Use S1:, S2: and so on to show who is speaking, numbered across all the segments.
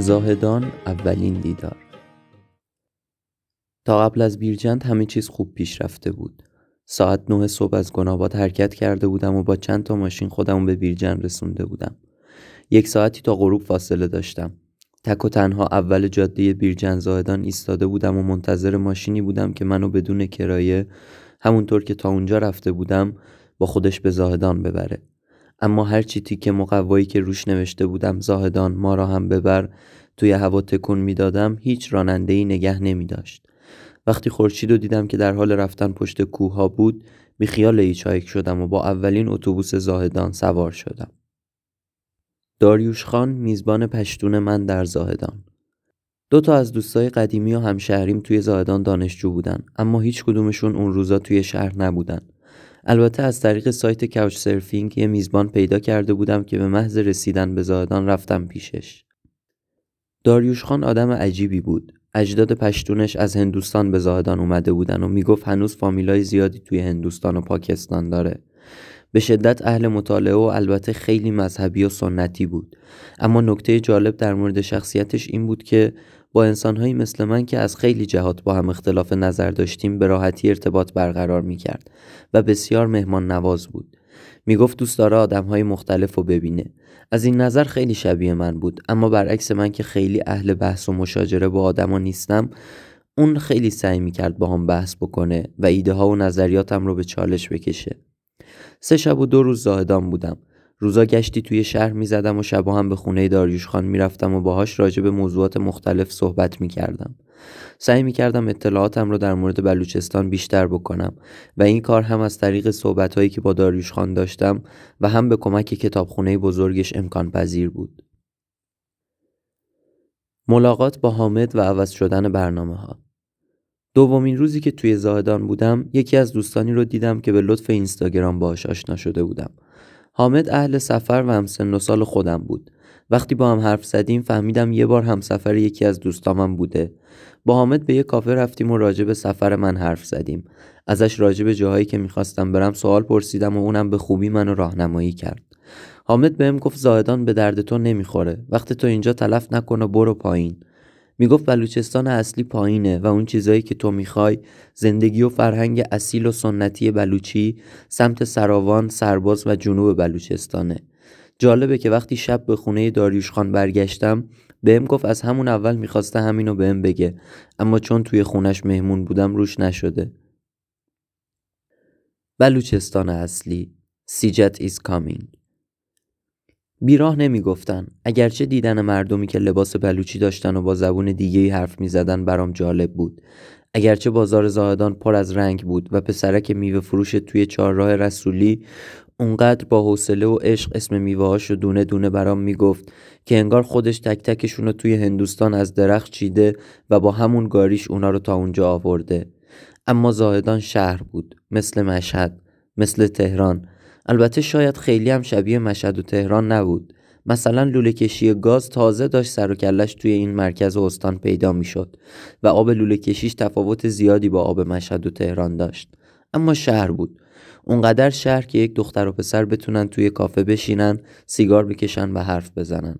S1: زاهدان اولین دیدار. تا قبل از بیرجند همه چیز خوب پیش رفته بود. ساعت نه صبح از گناباد حرکت کرده بودم و با چند تا ماشین خودمو به بیرجند رسونده بودم. یک ساعتی تا غروب فاصله داشتم تک و تنها اول جاده بیرجند زاهدان ایستاده بودم و منتظر ماشینی بودم که منو بدون کرایه همونطور که تا اونجا رفته بودم با خودش به زاهدان ببره اما هرچی تیک مقوایی که روش نوشته بودم زاهدان ما را هم ببر توی هوا تکون می‌دادم هیچ راننده ای نگه نمی داشت. وقتی خورشید رو دیدم که در حال رفتن پشت کوه ها بود بی خیال ایچایک شدم و با اولین اتوبوس زاهدان سوار شدم. داریوش خان میزبان پشتون من در زاهدان دو تا از دوستای قدیمی و همشهریم توی زاهدان دانشجو بودن اما هیچ کدومشون اون روزا توی شهر نبودن البته از طریق سایت کاوچ سرفینگ یه میزبان پیدا کرده بودم که به محض رسیدن به زاهدان رفتم پیشش. داریوش خان آدم عجیبی بود. اجداد پشتونش از هندوستان به زاهدان اومده بودن و می‌گفت هنوز فامیلای زیادی توی هندوستان و پاکستان داره. به شدت اهل مطالعه و البته خیلی مذهبی و سنتی بود. اما نکته جالب در مورد شخصیتش این بود که با انسانهایی مثل من که از خیلی جهات با هم اختلاف نظر داشتیم به راحتی ارتباط برقرار می کرد و بسیار مهمان نواز بود. می گفت دوست داره آدم های مختلف رو ببینه. از این نظر خیلی شبیه من بود اما برعکس من که خیلی اهل بحث و مشاجره با آدما نیستم اون خیلی سعی می کرد با هم بحث بکنه و ایده ها و نظریاتم رو به چالش بکشه. سه شب و دو روز زاهدان بودم روزا گشتی توی شهر می‌زدم و شبا هم به خونه داریوش خان می‌رفتم و باهاش راجع به موضوعات مختلف صحبت می‌کردم. سعی می‌کردم اطلاعاتم رو در مورد بلوچستان بیشتر بکنم و این کار هم از طریق صحبتهایی که با داریوش خان داشتم و هم به کمک کتابخونه بزرگش امکان پذیر بود. ملاقات با حامد و عوض شدن برنامه ها دومین روزی که توی زاهدان بودم یکی از دوستانی رو دیدم که به لطف اینستاگرام باهاش آشنا شده بودم. حامد اهل سفر و همسن و سال خودم بود. وقتی با هم حرف زدیم فهمیدم یه بار همسفر یکی از دوستامم بوده. با حامد به یه کافه رفتیم و راجع به سفر من حرف زدیم. ازش راجع به جاهایی که می‌خواستم برم سوال پرسیدم و اونم به خوبی منو راهنمایی کرد. حامد بهم گفت زاهدان به درد تو نمی‌خوره. وقتی تو اینجا تلف نکن و برو پایین. می‌گفت بلوچستان اصلی پایینه و اون چیزایی که تو می‌خوای زندگی و فرهنگ اصیل و سنتی بلوچی سمت سراوان، سرباز و جنوب بلوچستانه. جالبه که وقتی شب به خونه داریوش خان برگشتم بهم گفت از همون اول می‌خواسته همینو بهم بگه اما چون توی خونش مهمون بودم روش نشده. بلوچستان اصلی سیجت is coming بیراه نمی‌گفتن. اگرچه دیدن مردمی که لباس بلوچی داشتن و با زبون دیگه حرف می‌زدن برام جالب بود. اگرچه بازار زاهدان پر از رنگ بود و پسرک میوه فروش توی چهارراه رسولی اونقدر با حوصله و عشق اسم میوه‌هاش رو دونه دونه برام می‌گفت که انگار خودش تک تکشون رو توی هندوستان از درخت چیده و با همون گاریش اونا رو تا اونجا آورده. اما زاهدان شهر بود مثل مشهد مثل تهران. البته شاید خیلی هم شبیه مشهد و تهران نبود. مثلا لوله کشی گاز تازه داشت سر و کلش توی این مرکز و استان پیدا می‌شد و آب لوله کشیش تفاوت زیادی با آب مشهد و تهران داشت. اما شهر بود. اونقدر شهر که یک دختر و پسر بتونن توی کافه بشینن سیگار بکشن و حرف بزنن.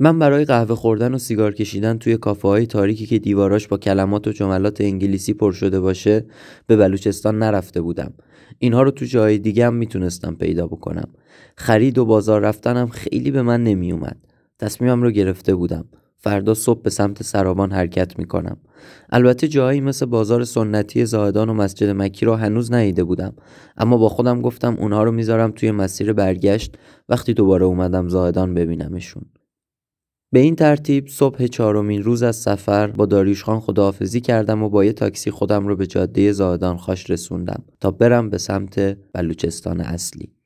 S1: من برای قهوه خوردن و سیگار کشیدن توی کافه های تاریکی که دیواراش با کلمات و جملات انگلیسی پر شده باشه به بلوچستان نرفته بودم. اینها رو تو جای دیگه هم می‌تونستم پیدا بکنم. خرید و بازار رفتنم خیلی به من نمیومد تصمیمم رو گرفته بودم. فردا صبح به سمت سرابان حرکت می‌کنم. البته جایی مثل بازار سنتی زاهدان و مسجد مکی رو هنوز ندیده بودم. اما با خودم گفتم اونها رو می‌ذارم توی مسیر برگشت. وقتی دوباره اومدم زاهدان ببینمشون. به این ترتیب صبح چهارمین روز از سفر با داریوش خان خداحافظی کردم و با یه تاکسی خودم رو به جاده زاهدان خاش رسوندم تا برم به سمت بلوچستان اصلی.